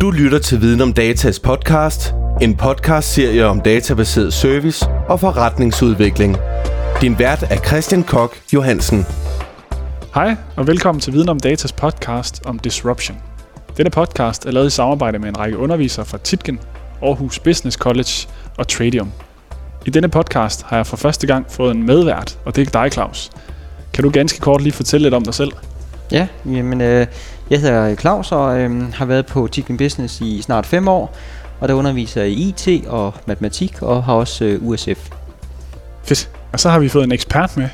Du lytter til Viden om Datas podcast, en podcast-serie om databaseret service og forretningsudvikling. Din vært er Christian Kok Johansen. Hej og velkommen til Viden om Datas podcast om disruption. Denne podcast er lavet i samarbejde med en række undervisere fra Titgen, Aarhus Business College og Tradium. I denne podcast har jeg for første gang fået en medvært, og det er dig, Claus. Kan du ganske kort lige fortælle lidt om dig selv? Ja, jamen, øh, jeg hedder Claus og øh, har været på Titgen Business i snart fem år, og der underviser jeg i IT og matematik og har også øh, USF. Fedt. Og så har vi fået en ekspert med,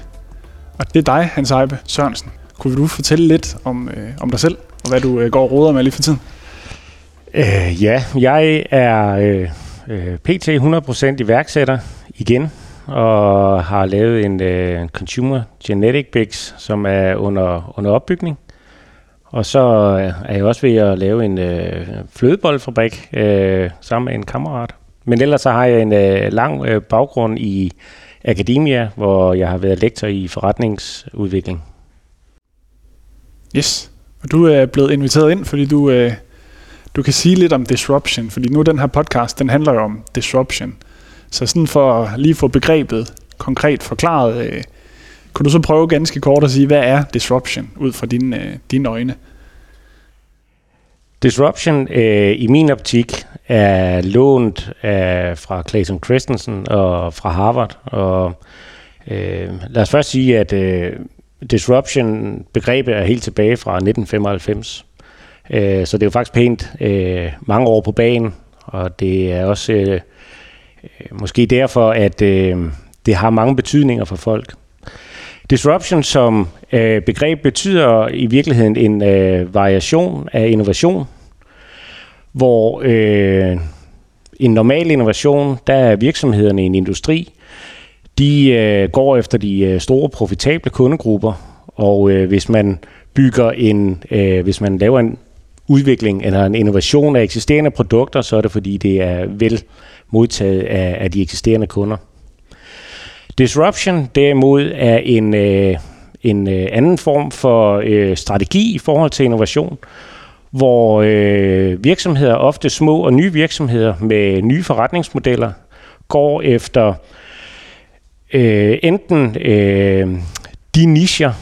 og det er dig, Hans Eibe Sørensen. Kunne du fortælle lidt om, øh, om dig selv, og hvad du øh, går og råder med lige for tiden? Øh, ja, jeg er øh, øh, PT 100% iværksætter igen, og har lavet en øh, Consumer Genetic Bix, som er under, under opbygning. Og så øh, er jeg også ved at lave en øh, flødeboldfabrik øh, sammen med en kammerat. Men ellers så har jeg en øh, lang øh, baggrund i akademia, hvor jeg har været lektor i forretningsudvikling. Yes. Og du er blevet inviteret ind, fordi du, øh, du kan sige lidt om disruption, fordi nu den her podcast, den handler jo om disruption. Så sådan for at lige få begrebet konkret forklaret, øh, kunne du så prøve ganske kort at sige, hvad er disruption ud fra dine, øh, dine øjne? Disruption øh, i min optik er lånt af, fra Clayton Christensen og fra Harvard. Og øh, lad os først sige, at øh, disruption begrebet er helt tilbage fra 1995. Øh, så det er jo faktisk pænt øh, mange år på banen, og det er også øh, øh, måske derfor, at øh, det har mange betydninger for folk. Disruption som øh, begreb betyder i virkeligheden en øh, variation af innovation, hvor øh, en normal innovation, der er virksomhederne i en industri, de øh, går efter de øh, store profitable kundegrupper, og øh, hvis man bygger en, øh, hvis man laver en udvikling eller en innovation af eksisterende produkter, så er det fordi, det er vel modtaget af, af de eksisterende kunder. Disruption derimod er en, øh, en øh, anden form for øh, strategi i forhold til innovation, hvor øh, virksomheder, ofte små og nye virksomheder med nye forretningsmodeller, går efter øh, enten øh, de nischer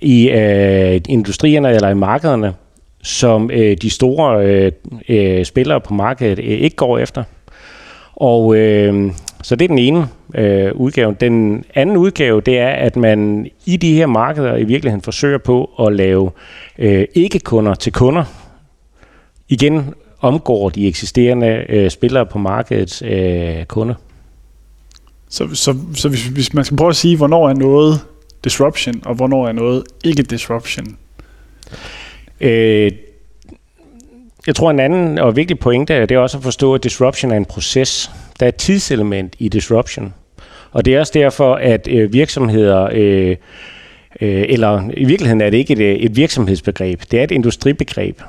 i øh, industrierne eller i markederne, som øh, de store øh, øh, spillere på markedet øh, ikke går efter. Og øh, så det er den ene øh, udgave. Den anden udgave, det er, at man i de her markeder i virkeligheden forsøger på at lave øh, ikke-kunder til kunder. Igen omgår de eksisterende øh, spillere på markedets øh, kunder. Så, så, så hvis, hvis man skal prøve at sige, hvornår er noget disruption, og hvornår er noget ikke disruption? Øh, jeg tror, en anden og vigtig pointe er, det er også at forstå, at disruption er en proces. Der er et tidselement i disruption. Og det er også derfor, at øh, virksomheder, øh, øh, eller i virkeligheden er det ikke et, et virksomhedsbegreb, det er et industribegreb.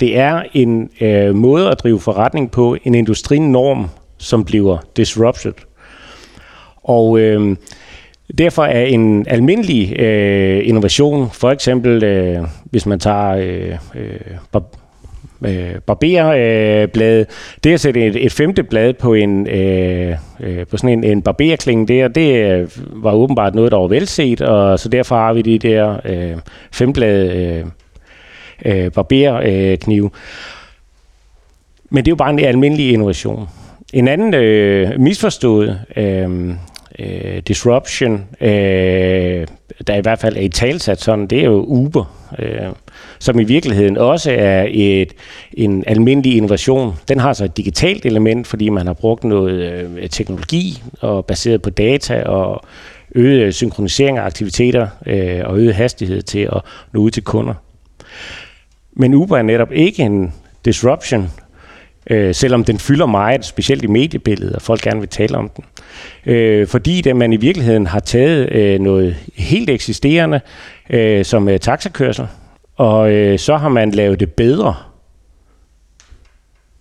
Det er en øh, måde at drive forretning på, en industrinorm, som bliver disrupted. Og øh, derfor er en almindelig øh, innovation, for eksempel øh, hvis man tager øh, øh, øh, barberblade. Øh, det at sætte et, et femte blad på en øh, øh, på sådan en, en barberklinge der, det øh, var åbenbart noget, der var velset, og så derfor har vi de der øh, femblade øh, øh, barberknive. Øh, Men det er jo bare en almindelig innovation. En anden øh, misforstået øh, øh, disruption, øh, der i hvert fald er i talsat sådan, det er jo Uber, øh, som i virkeligheden også er et, en almindelig innovation. Den har så et digitalt element, fordi man har brugt noget øh, teknologi og baseret på data og øget synkronisering af aktiviteter øh, og øget hastighed til at nå ud til kunder. Men Uber er netop ikke en disruption, øh, selvom den fylder meget, specielt i mediebilledet, og folk gerne vil tale om den. Øh, fordi det, man i virkeligheden har taget øh, noget helt eksisterende, øh, som øh, taxakørsel, og øh, så har man lavet det bedre.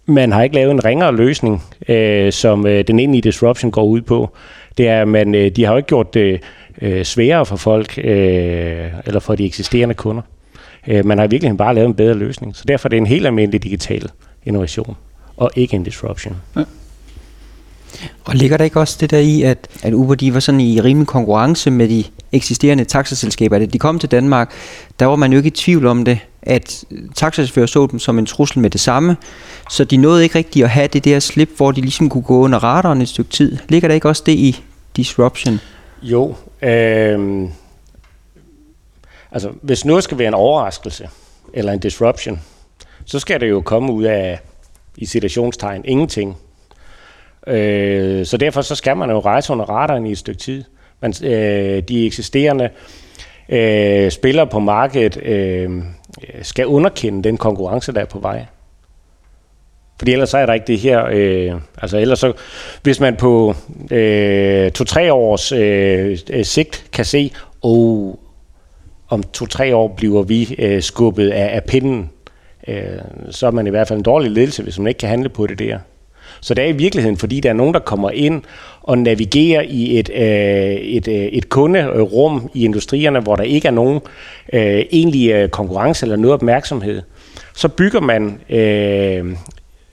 Man har ikke lavet en ringere løsning, øh, som øh, den egentlige disruption går ud på. Det er, man, øh, de har jo ikke gjort det øh, sværere for folk, øh, eller for de eksisterende kunder. Øh, man har i virkeligheden bare lavet en bedre løsning. Så derfor er det en helt almindelig digital innovation, og ikke en disruption. Ja. Og ligger der ikke også det der i, at, at Uber de var sådan i rimelig konkurrence med de eksisterende taxaselskaber? Da de kom til Danmark, der var man jo ikke i tvivl om det, at taxachauffører så dem som en trussel med det samme, så de nåede ikke rigtigt at have det der slip, hvor de ligesom kunne gå under radaren et stykke tid. Ligger der ikke også det i disruption? Jo, øh, altså hvis noget skal være en overraskelse, eller en disruption, så skal det jo komme ud af, i situationstegn, ingenting. Øh, så derfor så skal man jo rejse under radaren i et stykke tid. Man, øh, de eksisterende øh, spillere på markedet øh, skal underkende den konkurrence, der er på vej. Fordi ellers så er der ikke det her, øh, altså ellers så, hvis man på øh, to-tre års øh, øh sigt kan se, oh, om to-tre år bliver vi øh, skubbet af, af pinden, øh, så er man i hvert fald en dårlig ledelse, hvis man ikke kan handle på det der. Så det er i virkeligheden, fordi der er nogen, der kommer ind og navigerer i et, øh, et, øh, et kunderum i industrierne, hvor der ikke er nogen øh, egentlig øh, konkurrence eller noget opmærksomhed. Så bygger man øh,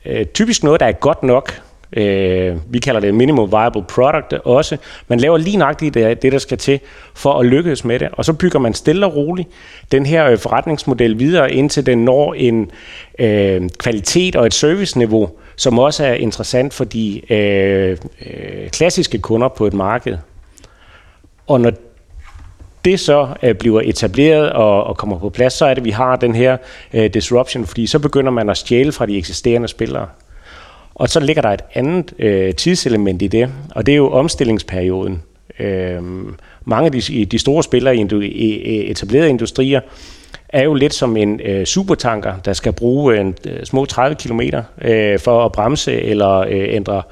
øh, typisk noget, der er godt nok, Øh, vi kalder det minimum viable product også. Man laver lige nøjagtigt det, det, der skal til for at lykkes med det. Og så bygger man stille og roligt den her øh, forretningsmodel videre, indtil den når en øh, kvalitet og et serviceniveau, som også er interessant for de øh, øh, klassiske kunder på et marked. Og når det så øh, bliver etableret og, og kommer på plads, så er det, at vi har den her øh, disruption, fordi så begynder man at stjæle fra de eksisterende spillere. Og så ligger der et andet øh, tidselement i det, og det er jo omstillingsperioden. Øh, mange af de, de store spillere i, etablerede industrier er jo lidt som en øh, supertanker, der skal bruge en, øh, små 30 km øh, for at bremse eller øh, ændre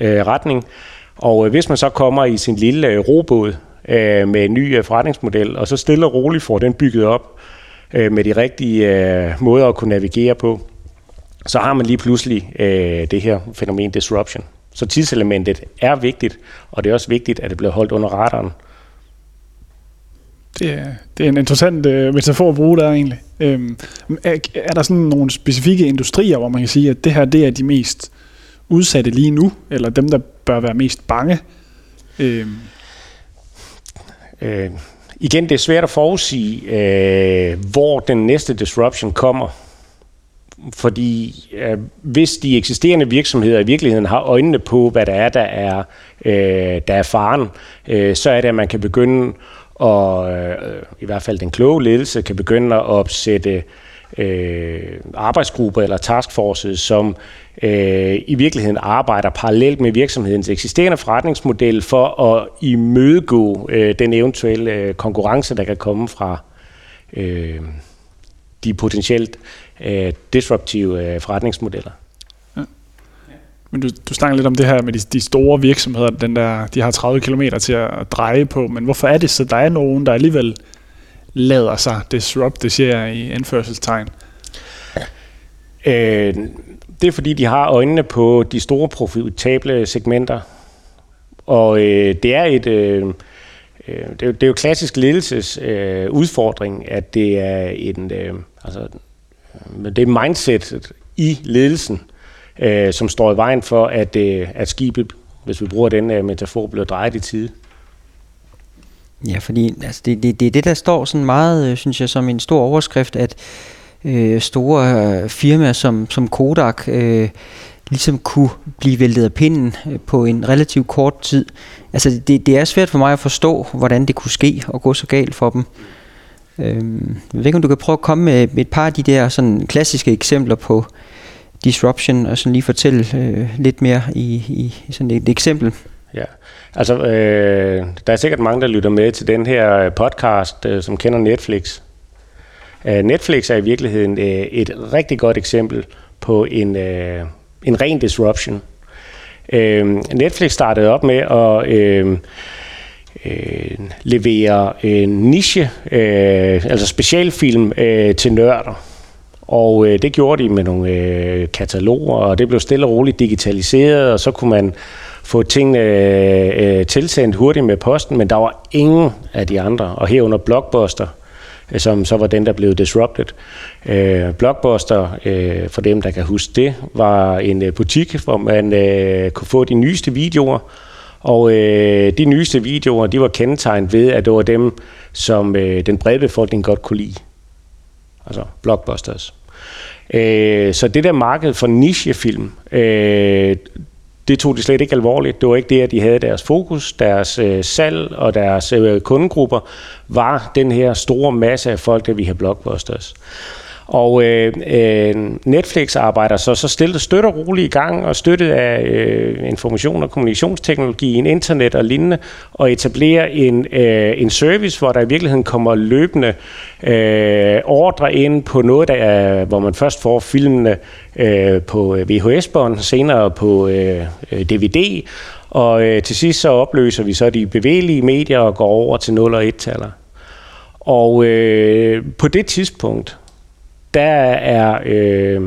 øh, retning. Og øh, hvis man så kommer i sin lille øh, robåd øh, med en ny øh, forretningsmodel, og så stille og roligt får den bygget op øh, med de rigtige øh, måder at kunne navigere på, så har man lige pludselig øh, det her fænomen disruption. Så tidselementet er vigtigt, og det er også vigtigt, at det bliver holdt under radaren. Det er, det er en interessant øh, metafor at bruge der egentlig. Øhm, er, er der sådan nogle specifikke industrier, hvor man kan sige, at det her det er de mest udsatte lige nu, eller dem, der bør være mest bange? Øhm. Øh, igen, det er svært at forudsige, øh, hvor den næste disruption kommer. Fordi øh, hvis de eksisterende virksomheder i virkeligheden har øjnene på, hvad der er, der er, øh, der er faren, øh, så er det, at man kan begynde og øh, i hvert fald den kloge ledelse kan begynde at opsætte øh, arbejdsgrupper eller taskforces, som øh, i virkeligheden arbejder parallelt med virksomhedens eksisterende forretningsmodel for at imødegå øh, den eventuelle øh, konkurrence, der kan komme fra øh, de potentielt øh, disruptive øh, forretningsmodeller. Men du, du snakker lidt om det her med de, de store virksomheder, den der, de har 30 km til at dreje på, men hvorfor er det så, der er nogen, der alligevel lader sig disrupt, det siger jeg i anførselstegn? Øh, det er fordi, de har øjnene på de store profitable segmenter. Og øh, det er et... Øh, øh det, er jo, det er jo klassisk ledelses øh, udfordring, at det er en, øh, altså, øh, det er mindset i ledelsen, øh, som står i vejen for, at, øh, at skibet, hvis vi bruger den øh, metafor, bliver drejet i tide. Ja, fordi altså, det, det, det er det, der står sådan meget, øh, synes jeg, som en stor overskrift, at øh, store øh, firmaer som, som Kodak øh, ligesom kunne blive væltet af pinden øh, på en relativt kort tid. Altså det, det er svært for mig at forstå, hvordan det kunne ske og gå så galt for dem. Øh, jeg ved ikke, om du kan prøve at komme med et par af de der sådan klassiske eksempler på disruption, og sådan lige fortælle øh, lidt mere i, i sådan et, eksempel. Ja, altså øh, der er sikkert mange, der lytter med til den her podcast, øh, som kender Netflix. Øh, Netflix er i virkeligheden øh, et rigtig godt eksempel på en, øh, en ren disruption. Øh, Netflix startede op med at øh, øh, leverer en niche, øh, altså specialfilm øh, til nørder. Og øh, det gjorde de med nogle øh, kataloger, og det blev stille og roligt digitaliseret, og så kunne man få tingene øh, tilsendt hurtigt med posten, men der var ingen af de andre, og herunder Blockbuster, øh, som så var den, der blev disrupted. Øh, Blockbuster, øh, for dem, der kan huske det, var en øh, butik, hvor man øh, kunne få de nyeste videoer, og øh, de nyeste videoer, de var kendetegnet ved, at det var dem, som øh, den brede befolkning godt kunne lide. Altså blockbusters. Øh, så det der marked for nichefilm, øh, det tog de slet ikke alvorligt. Det var ikke det, at de havde deres fokus, deres øh, salg og deres øh, kundegrupper, var den her store masse af folk, der vi har blockbusters. Og øh, øh, Netflix arbejder så, så stille støtter roligt i gang og støttet af øh, information- og kommunikationsteknologien, internet og lignende, og etablerer en, øh, en service, hvor der i virkeligheden kommer løbende øh, ordre ind på noget, der er, hvor man først får filmene øh, på øh, VHS-bånd, senere på øh, øh DVD, og øh, til sidst så opløser vi så de bevægelige medier og går over til 0 og 1-taller. Og øh, på det tidspunkt, der er øh,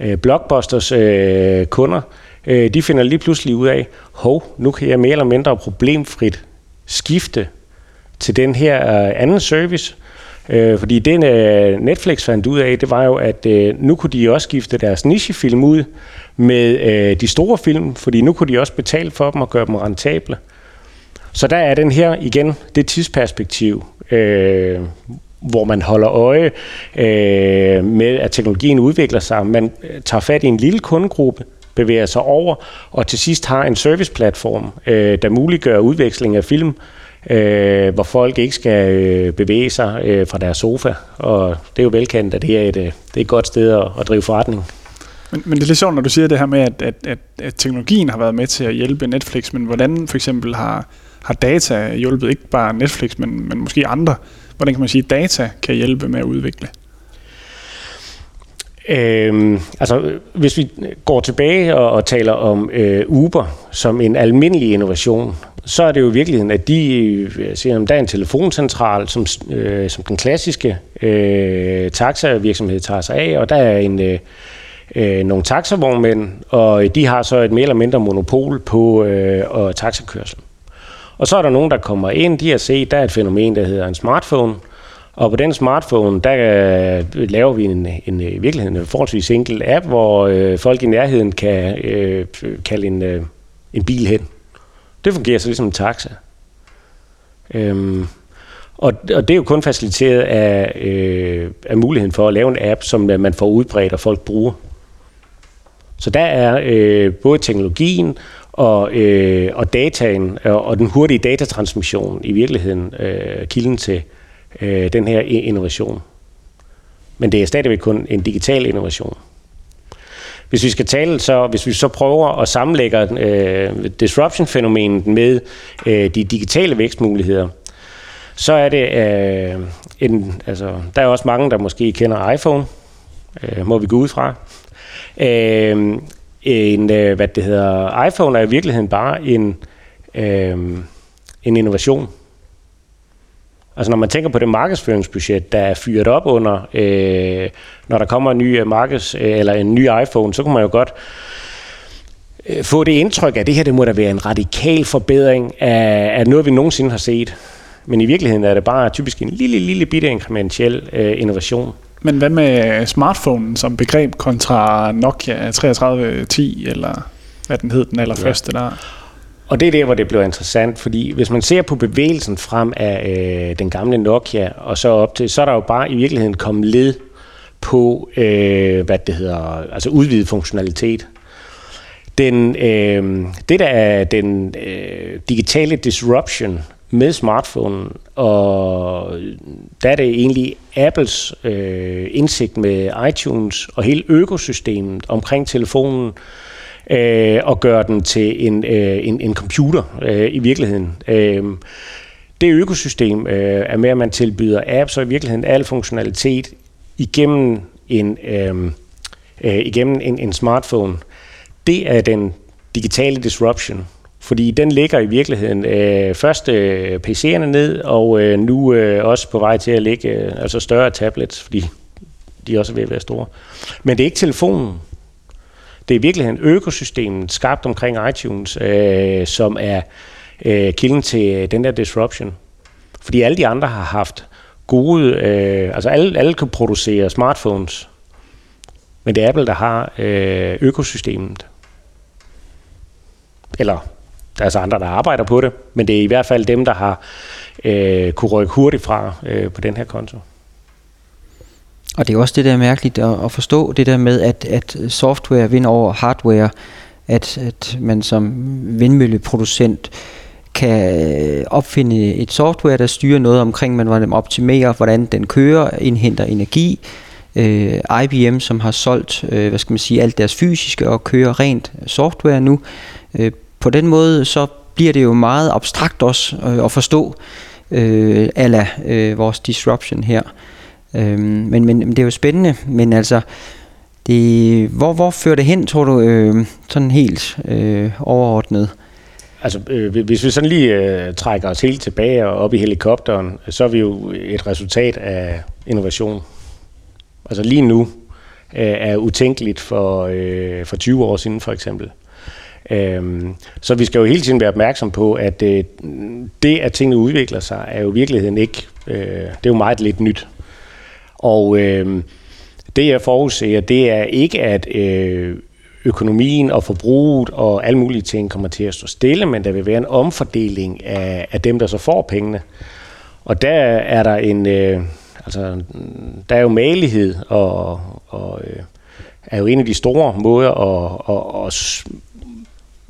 øh, Blockbusters øh, kunder, øh, de finder lige pludselig ud af, hov, nu kan jeg mere eller mindre problemfrit skifte til den her øh, anden service, Øh, fordi det øh, Netflix fandt ud af, det var jo, at øh, nu kunne de også skifte deres nichefilm ud med øh, de store film, fordi nu kunne de også betale for dem og gøre dem rentable. Så der er den her igen, det tidsperspektiv, øh, hvor man holder øje øh, med, at teknologien udvikler sig. Man øh, tager fat i en lille kundegruppe, bevæger sig over, og til sidst har en serviceplatform, øh, der muliggør udveksling af film, øh, hvor folk ikke skal øh, bevæge sig øh, fra deres sofa. Og det er jo velkendt, at det er et, øh, det er et godt sted at, at drive forretning. Men, men det er lidt sjovt, når du siger det her med, at, at, at, at teknologien har været med til at hjælpe Netflix, men hvordan for eksempel har, har data hjulpet ikke bare Netflix, men, men måske andre? Hvordan kan man sige, data kan hjælpe med at udvikle? Øhm, altså, hvis vi går tilbage og, og taler om øh, Uber som en almindelig innovation, så er det jo i virkeligheden, at de øh, siger, om der er en telefoncentral, som, øh, som den klassiske øh, taxavirksomhed tager sig af, og der er en, øh, øh nogle taxavognmænd, og de har så et mere eller mindre monopol på øh, og taxakørsel. Og så er der nogen, der kommer ind, de har set, der er et fænomen, der hedder en smartphone, og på den smartphone, der øh, laver vi en, en øh, i virkeligheden en forholdsvis enkel app, hvor øh, folk i nærheden kan øh, kalde en, øh, en bil hen. Det fungerer så ligesom en taxa. Øhm, og, og det er jo kun faciliteret af, øh, af muligheden for at lave en app, som øh, man får udbredt og folk bruger. Så der er øh, både teknologien og, øh, og dataen og, og den hurtige datatransmission i virkeligheden øh, kilden til øh, den her innovation. Men det er stadigvæk kun en digital innovation. Hvis vi skal tale så, hvis vi så prøver at sammenlægge øh, disruption-fænomenet med øh, de digitale vækstmuligheder, så er det øh, en, altså, der er også mange, der måske kender iPhone, øh, må vi gå ud fra. Øh, en, øh, hvad det hedder, iPhone er i virkeligheden bare en, øh, en innovation. Altså når man tænker på det markedsføringsbudget, der er fyret op under, øh, når der kommer en ny øh, markeds, øh, eller en ny iPhone, så kan man jo godt øh, få det indtryk, at det her det må da være en radikal forbedring af, af noget, vi nogensinde har set. Men i virkeligheden er det bare typisk en lille, lille bitte inkrementiel øh, innovation. Men hvad med smartphonen som begreb kontra Nokia 3310, eller hvad den hed, den allerførste ja. der? Og det er der, hvor det bliver interessant, fordi hvis man ser på bevægelsen frem af øh, den gamle Nokia, og så op til, så er der jo bare i virkeligheden kommet led på, øh, hvad det hedder, altså udvidet funktionalitet. Den, øh, det, der er den øh, digitale disruption med smartphonen, og der er det egentlig Apples øh, indsigt med iTunes og hele økosystemet omkring telefonen, øh, og gøre den til en, øh, en, en computer øh, i virkeligheden. Øh, det økosystem øh, er med, at man tilbyder apps og i virkeligheden al funktionalitet igennem en, øh, øh, igennem en, en smartphone. Det er den digitale disruption. Fordi den ligger i virkeligheden øh, først øh, PC'erne ned, og øh, nu øh, også på vej til at ligge øh, altså større tablets, fordi de også er ved at være store. Men det er ikke telefonen. Det er i virkeligheden økosystemet skabt omkring iTunes, øh, som er øh, kilden til øh, den der disruption. Fordi alle de andre har haft gode, øh, altså alle, alle kan producere smartphones, men det er Apple, der har øh, økosystemet. Eller der er så andre, der arbejder på det, men det er i hvert fald dem, der har øh, kunne rykke hurtigt fra øh, på den her konto. Og det er også det, der er mærkeligt at, at forstå, det der med, at, at software vinder over hardware, at, at man som vindmølleproducent kan opfinde et software, der styrer noget omkring, man hvordan optimerer, hvordan den kører, indhenter energi. Øh, IBM, som har solgt, øh, hvad skal man sige, alt deres fysiske og kører rent software nu. Øh, på den måde, så bliver det jo meget abstrakt også øh, at forstå, øh, ala øh, vores disruption her. Øh, men, men det er jo spændende, men altså, det, hvor, hvor fører det hen, tror du, øh, sådan helt øh, overordnet? Altså, øh, hvis vi sådan lige øh, trækker os helt tilbage og op i helikopteren, så er vi jo et resultat af innovation. Altså lige nu øh, er utænkeligt for, øh, for 20 år siden for eksempel. Øhm, så vi skal jo hele tiden være opmærksom på, at øh, det, at tingene udvikler sig, er jo i virkeligheden ikke, øh, det er jo meget lidt nyt. Og øh, det jeg forudser, det er ikke, at øh, økonomien og forbruget og alle mulige ting kommer til at stå stille, men der vil være en omfordeling af, af dem, der så får pengene. Og der er der en, øh, altså, der er jo malighed, og, og øh, er jo en af de store måder at, at, at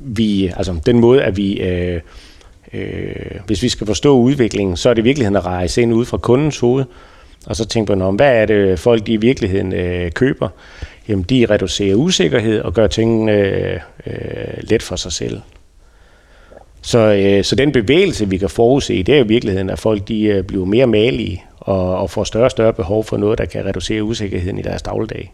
vi, altså den måde, at vi, øh, øh, hvis vi skal forstå udviklingen, så er det i virkeligheden at rejse ind ud fra kundens hoved, og så tænke på, hvad er det folk de i virkeligheden øh, køber? Jamen, de reducerer usikkerhed og gør tingene øh, øh, let for sig selv. Så, øh, så den bevægelse, vi kan forudse, det er i virkeligheden, at folk de øh, bliver mere malige og, og får større og større behov for noget, der kan reducere usikkerheden i deres dagligdag.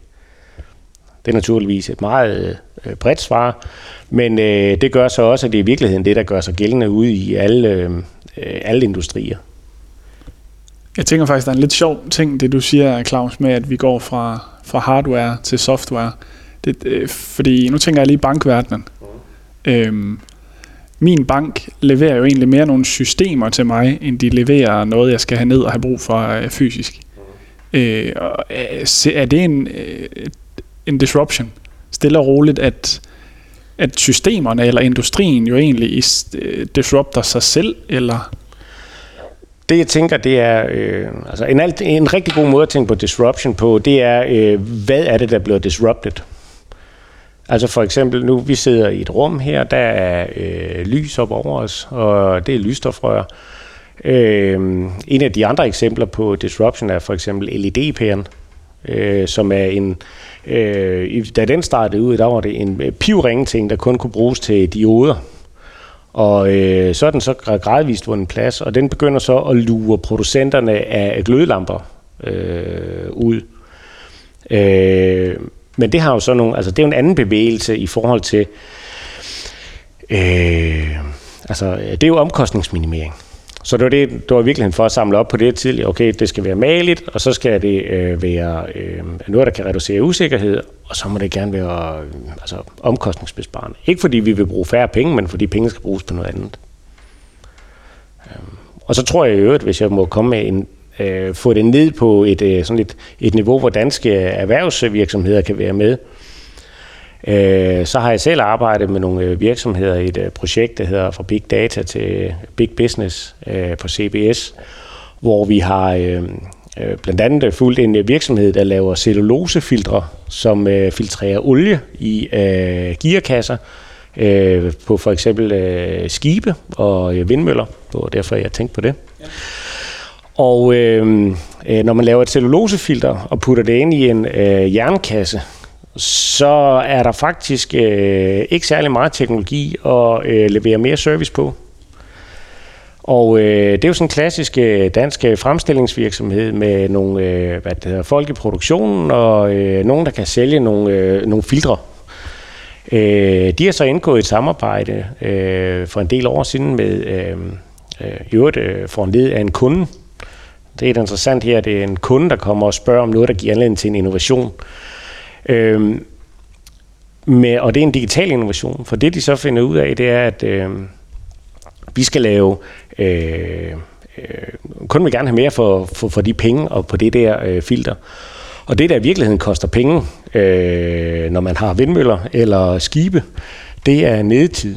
Det er naturligvis et meget øh, bredt svar, men øh, det gør så også, at det er i virkeligheden det, der gør sig gældende ude i alle, øh, øh, alle industrier. Jeg tænker faktisk, der er en lidt sjov ting, det du siger, Claus, med at vi går fra, fra hardware til software. Det, øh, fordi nu tænker jeg lige bankverdenen. Mm. Øhm, min bank leverer jo egentlig mere nogle systemer til mig, end de leverer noget, jeg skal have ned og have brug for øh, fysisk. Mm. Øh, og, øh, er det en, øh, en disruption? Stille og roligt, at, at systemerne eller industrien jo egentlig øh, disrupter sig selv, eller det jeg tænker, det er øh, altså en, alt, en rigtig god måde at tænke på disruption på, det er, øh, hvad er det, der bliver disrupted? Altså for eksempel, nu vi sidder i et rum her, der er øh, lys op over os, og det er lysstofrør. Øh, en af de andre eksempler på disruption er for eksempel LED-pæren, øh, som er en, øh, da den startede ud, der var det en øh, pivringe ting, der kun kunne bruges til dioder. Og øh, så er den så gradvist vundet plads, og den begynder så at lure producenterne af glødelamper øh, ud. Øh, men det har jo så nogle, altså det er jo en anden bevægelse i forhold til, øh, altså det er jo omkostningsminimering. Så det var, det, det var virkelig for at samle op på det tidligere. Okay, det skal være maligt, og så skal det øh, være øh, noget, der kan reducere usikkerhed, og så må det gerne være øh, altså, omkostningsbesparende. Ikke fordi vi vil bruge færre penge, men fordi penge skal bruges på noget andet. Øh, og så tror jeg i øvrigt, hvis jeg må komme med en, øh, få det ned på et, øh, sådan et, et niveau, hvor danske erhvervsvirksomheder kan være med, Øh, så har jeg selv arbejdet med nogle øh, virksomheder i et øh, projekt, der hedder Fra Big Data til Big Business på CBS, hvor vi har blandt andet fulgt en virksomhed, der laver cellulosefiltre, som filtrerer olie i gearkasser på for eksempel skibe og vindmøller. Det var derfor, jeg tænkte på det. Ja. Og øh, når man laver et cellulosefilter og putter det ind i en øh, jernkasse, så er der faktisk øh, ikke særlig meget teknologi at øh, levere mere service på. Og øh, det er jo sådan en klassisk øh, dansk øh, fremstillingsvirksomhed med nogle øh, hvad det hedder, folk i produktionen og øh, nogen, der kan sælge nogle, øh, nogle filtre. Øh, de har så indgået et samarbejde øh, for en del år siden med øh, øh, i øvrigt øh, for en led af en kunde. Det er interessant her, det er en kunde, der kommer og spørger om noget, der giver anledning til en innovation. Øhm, med, og det er en digital innovation, for det de så finder ud af, det er, at øh, vi skal lave øh, øh kun vil gerne have mere for, for, for de penge og på det der øh, filter. Og det, der i virkeligheden koster penge, øh, når man har vindmøller eller skibe, det er nedetid.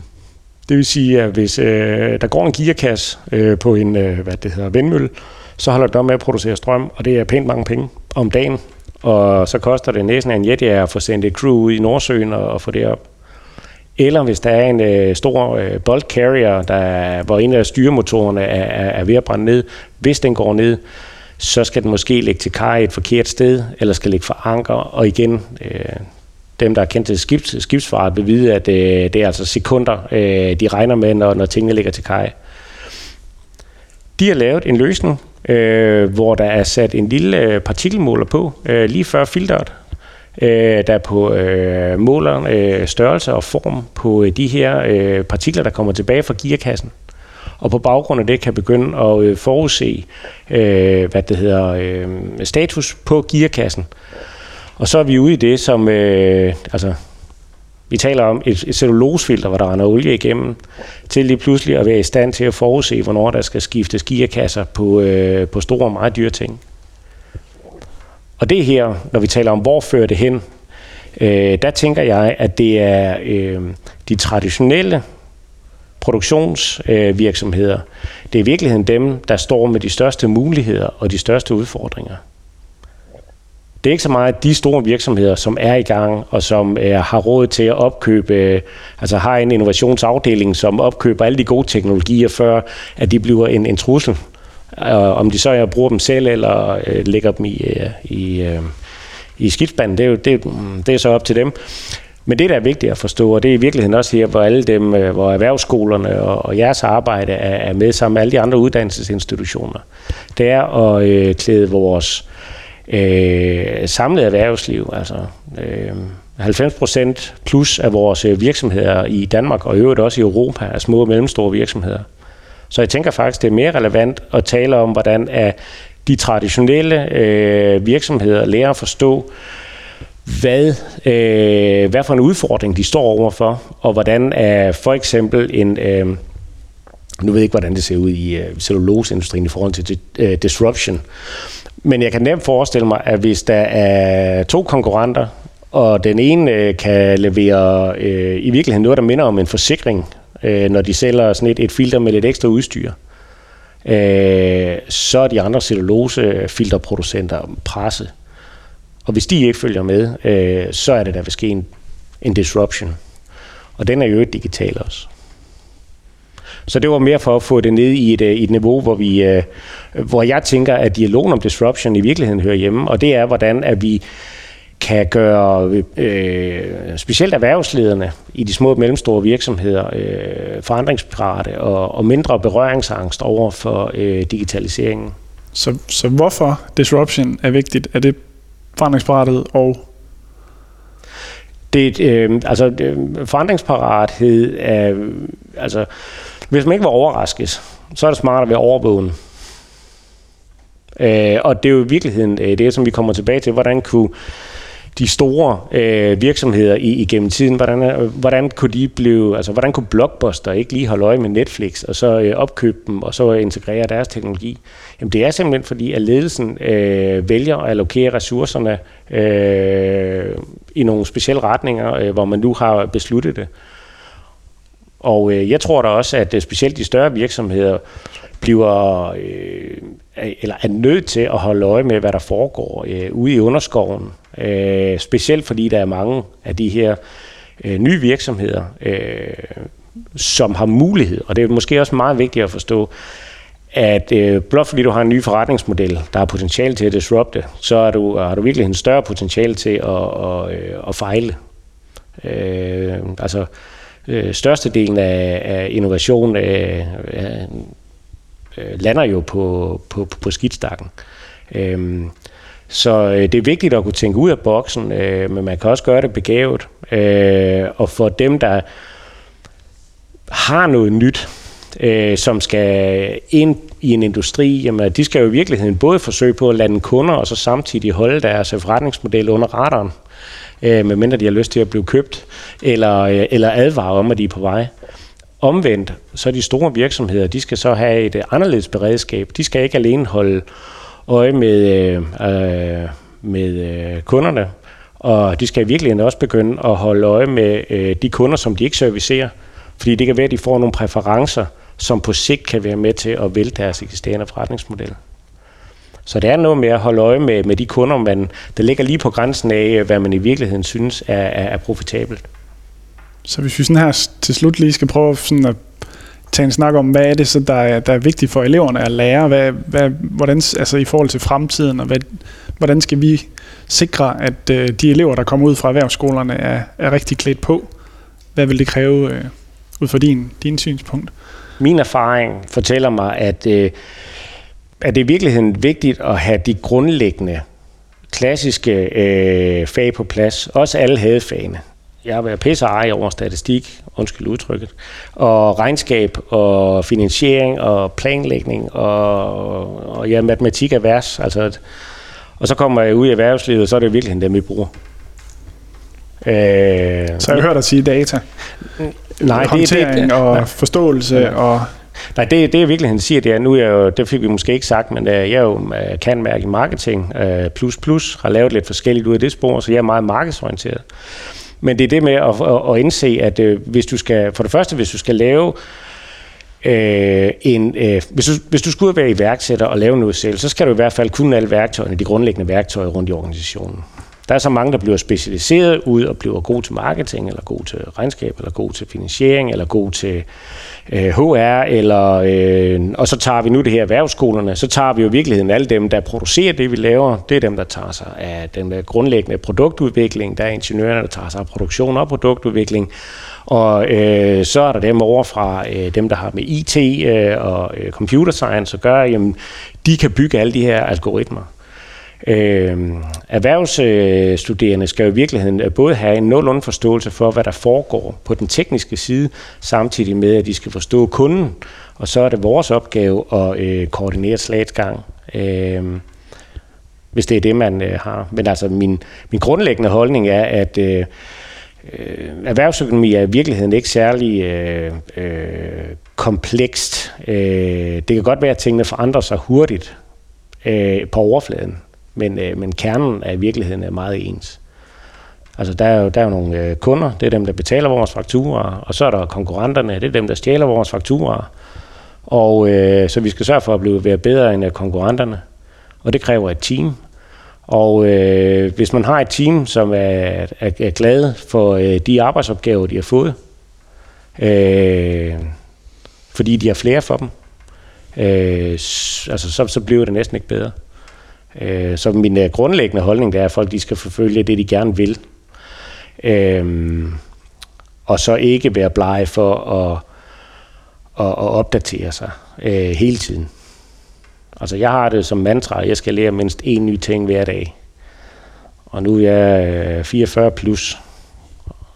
Det vil sige, at hvis øh, der går en gearkasse øh, på en øh, hvad det hedder, vindmølle, så holder det op med at producere strøm, og det er pænt mange penge om dagen. Og så koster det næsten en jetjager at få sendt et crew ud i Nordsøen og, og få det op. Eller hvis der er en øh, stor øh, bulk carrier, der, hvor en af styremotorerne er, er, er ved at brænde ned, hvis den går ned, så skal den måske ligge til kaj et forkert sted, eller skal ligge for anker, og igen, øh, dem, der er kendt til skibs, skibsfart, vil vide, at øh, det er altså sekunder, øh, de regner med, når, når tingene ligger til kaj. De har lavet en løsning, øh, hvor der er sat en lille øh, partikelmåler på, øh, lige før filteret, øh, der på øh, måler øh, størrelse og form på øh, de her øh, partikler, der kommer tilbage fra gearkassen. Og på baggrund af det kan begynde at øh, forudse, øh, hvad det hedder, øh, status på gearkassen. Og så er vi ude i det, som øh, altså, vi taler om et, et cellulosefilter, hvor der render olie igennem, til lige pludselig at være i stand til at forudse, hvornår der skal skiftes gearkasser på, øh, på store og meget dyre ting. Og det her, når vi taler om, hvor fører det hen, øh, der tænker jeg, at det er øh, de traditionelle produktionsvirksomheder. Øh, det er i virkeligheden dem, der står med de største muligheder og de største udfordringer. Det er ikke så meget de store virksomheder, som er i gang, og som øh, har råd til at opkøbe, øh, altså har en innovationsafdeling, som opkøber alle de gode teknologier, før at de bliver en, en trussel. Og om de så jeg bruger dem selv, eller øh, lægger dem i, øh, i, øh, i skidtspanden, det er, jo, det, mm, det er så op til dem. Men det, der er vigtigt at forstå, og det er i virkeligheden også her, hvor alle dem, øh, hvor erhvervsskolerne og, og jeres arbejde er, er med sammen med alle de andre uddannelsesinstitutioner, det er at øh, klæde vores øh, Øh, samlede erhvervsliv, altså øh, 90 procent plus af vores øh, virksomheder i Danmark og i øvrigt også i Europa er små og mellemstore virksomheder. Så jeg tænker faktisk, det er mere relevant at tale om, hvordan er de traditionelle øh, virksomheder lærer at forstå, hvad, øh, hvad for en udfordring de står overfor, og hvordan er for eksempel en... Øh, nu ved jeg ikke, hvordan det ser ud i øh, celluloseindustrien i forhold til øh, disruption, men jeg kan nemt forestille mig, at hvis der er to konkurrenter, og den ene øh, kan levere øh, i virkeligheden noget, der minder om en forsikring, øh, når de sælger sådan et, et filter med lidt ekstra udstyr, øh, så er de andre cellulosefilterproducenter presset. Og hvis de ikke følger med, øh, så er det der vil ske en, en disruption. Og den er jo digital også. Så det var mere for at få det ned i et, øh, et niveau, hvor, vi, øh, hvor jeg tænker, at dialogen om disruption i virkeligheden hører hjemme. Og det er, hvordan at vi kan gøre øh, specielt erhvervslederne i de små og mellemstore virksomheder øh, forandringsparate og, og mindre berøringsangst over for øh, digitaliseringen. Så, så hvorfor disruption er vigtigt? Er det forandringsparathed og det, øh, altså, det, forandringsparathed er, altså, hvis man ikke var overrasket, så er det smart at være overvågen. Øh, og det er jo i virkeligheden øh, det, som vi kommer tilbage til, hvordan kunne de store øh, virksomheder i, igennem tiden, hvordan, øh, hvordan kunne de blive, altså hvordan kunne Blockbuster ikke lige holde øje med Netflix, og så øh, opkøbe dem, og så øh, integrere deres teknologi? Jamen det er simpelthen fordi, at ledelsen øh, vælger at allokere ressourcerne øh, i nogle specielle retninger, øh, hvor man nu har besluttet det. Og øh, jeg tror da også, at øh, specielt de større virksomheder bliver øh, eller er nødt til at holde øje med, hvad der foregår øh, ude i underskoven. Øh, specielt fordi der er mange af de her øh, nye virksomheder, øh, som har mulighed, og det er måske også meget vigtigt at forstå, at øh, blot fordi du har en ny forretningsmodel, der har potentiale til at disrupte, så er du, har du virkelig en større potentiale til at, at, øh, at fejle. Øh, altså, øh, størstedelen af, af innovation øh, øh, øh lander jo på, på, på, på skidstakken. Øh, så øh, det er vigtigt at kunne tænke ud af boksen, øh, men man kan også gøre det begavet. Øh, og for dem, der har noget nyt, øh, som skal ind i en industri, jamen, de skal jo i virkeligheden både forsøge på at lande kunder, og så samtidig holde deres forretningsmodel under radaren, øh, Øh, medmindre de har lyst til at blive købt, eller, øh, eller advare om, at de er på vej. Omvendt, så de store virksomheder, de skal så have et anderledes beredskab. De skal ikke alene holde øje med, øh, øh med øh, kunderne, og de skal virkelig også begynde at holde øje med øh, de kunder, som de ikke servicerer. Fordi det kan være, at de får nogle præferencer, som på sigt kan være med til at vælte deres eksisterende forretningsmodel. Så det er noget med at holde øje med, med de kunder, man, der ligger lige på grænsen af, hvad man i virkeligheden synes er, er, er profitabelt. Så hvis vi sådan her til slut lige skal prøve sådan at tage en snak om, hvad er det så, der er, der er vigtigt for eleverne at lære, hvad, hvad, hvordan, altså i forhold til fremtiden, og hvad, hvordan skal vi sikre, at øh, de elever, der kommer ud fra erhvervsskolerne, er, er rigtig klædt på? Hvad vil det kræve øh, ud fra din, din synspunkt? Min erfaring fortæller mig, at, øh, at det er i virkeligheden vigtigt at have de grundlæggende klassiske øh, fag på plads. Også alle havde fagene jeg har været pisse over statistik, undskyld udtrykket, og regnskab og finansiering og planlægning og, og ja, matematik er værs. Altså, og så kommer jeg ud i erhvervslivet, og så er det virkelig dem, vi bruger. Øh, så jeg har hørt dig sige data. Nej, Håndtering det, det, og nej, forståelse og... Nej, det, det jeg virkelig siger, det er, nu er jeg jo, det fik vi måske ikke sagt, men uh, jeg er jo uh, kan mærke i marketing, uh, plus plus, har lavet lidt forskelligt ud af det spor, så jeg er meget markedsorienteret. Men det er det med at, at, at indse, at hvis du skal, for det første, hvis du skal lave øh, en, øh, hvis, du, hvis du skulle være iværksætter og lave noget selv, så skal du i hvert fald kunne alle værktøjerne, de grundlæggende værktøjer rundt i organisationen. Der er så mange, der bliver specialiseret ud og bliver god til marketing, eller god til regnskab, eller god til finansiering, eller god til øh, HR, eller, øh, og så tager vi nu det her erhvervsskolerne, så tager vi jo i virkeligheden alle dem, der producerer det, vi laver. Det er dem, der tager sig af den der grundlæggende produktudvikling. Der er ingeniørerne, der tager sig af produktion og produktudvikling. Og øh, så er der dem over fra øh, dem, der har med IT øh, og øh, computer science at gøre, jamen, de kan bygge alle de her algoritmer. Øh, erhvervsstuderende skal jo i virkeligheden øh, både have en nogenlunde forståelse for, hvad der foregår på den tekniske side, samtidig med, at de skal forstå kunden, og så er det vores opgave at øh, koordinere slagsgang. Øh, hvis det er det, man øh, har. Men altså, min, min grundlæggende holdning er, at øh, øh, erhvervsøkonomi er i virkeligheden ikke særlig øh, øh, komplekst. Øh, det kan godt være, at tingene forandrer sig hurtigt øh, på overfladen. Men, øh, men kernen er i virkeligheden er meget ens. Altså der er jo, der er jo nogle øh, kunder, det er dem, der betaler vores fakturer, og så er der konkurrenterne, det er dem, der stjæler vores fakturer. Og øh, så vi skal sørge for at blive være bedre end øh, konkurrenterne. Og det kræver et team. Og øh, hvis man har et team, som er, er, er glade for øh, de arbejdsopgaver, de har fået, øh, fordi de har flere for dem, øh, altså, så, så bliver det næsten ikke bedre. Øh, så min øh, grundlæggende holdning det er, at folk de skal forfølge det, de gerne vil. Øh, og så ikke være blege for at, at, at opdatere sig øh, hele tiden. Altså jeg har det som mantra, at jeg skal lære mindst én ny ting hver dag. Og nu er jeg øh, 44 plus,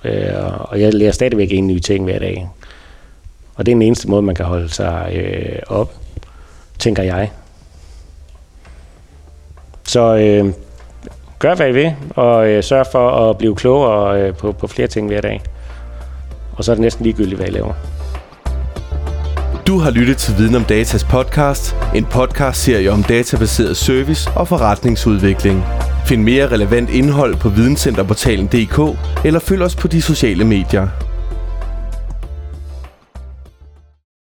øh, og jeg lærer stadigvæk en ny ting hver dag. Og det er den eneste måde, man kan holde sig øh, op, tænker jeg. Så øh, gør hvad I vil, og øh, sørg for at blive klogere øh, på, på flere ting hver dag. Og så er det næsten ligegyldigt, hvad I laver. Du har lyttet til Viden om Datas podcast, en podcast-serie om databaseret service og forretningsudvikling. Find mere relevant indhold på videncenterportalen.dk eller følg os på de sociale medier.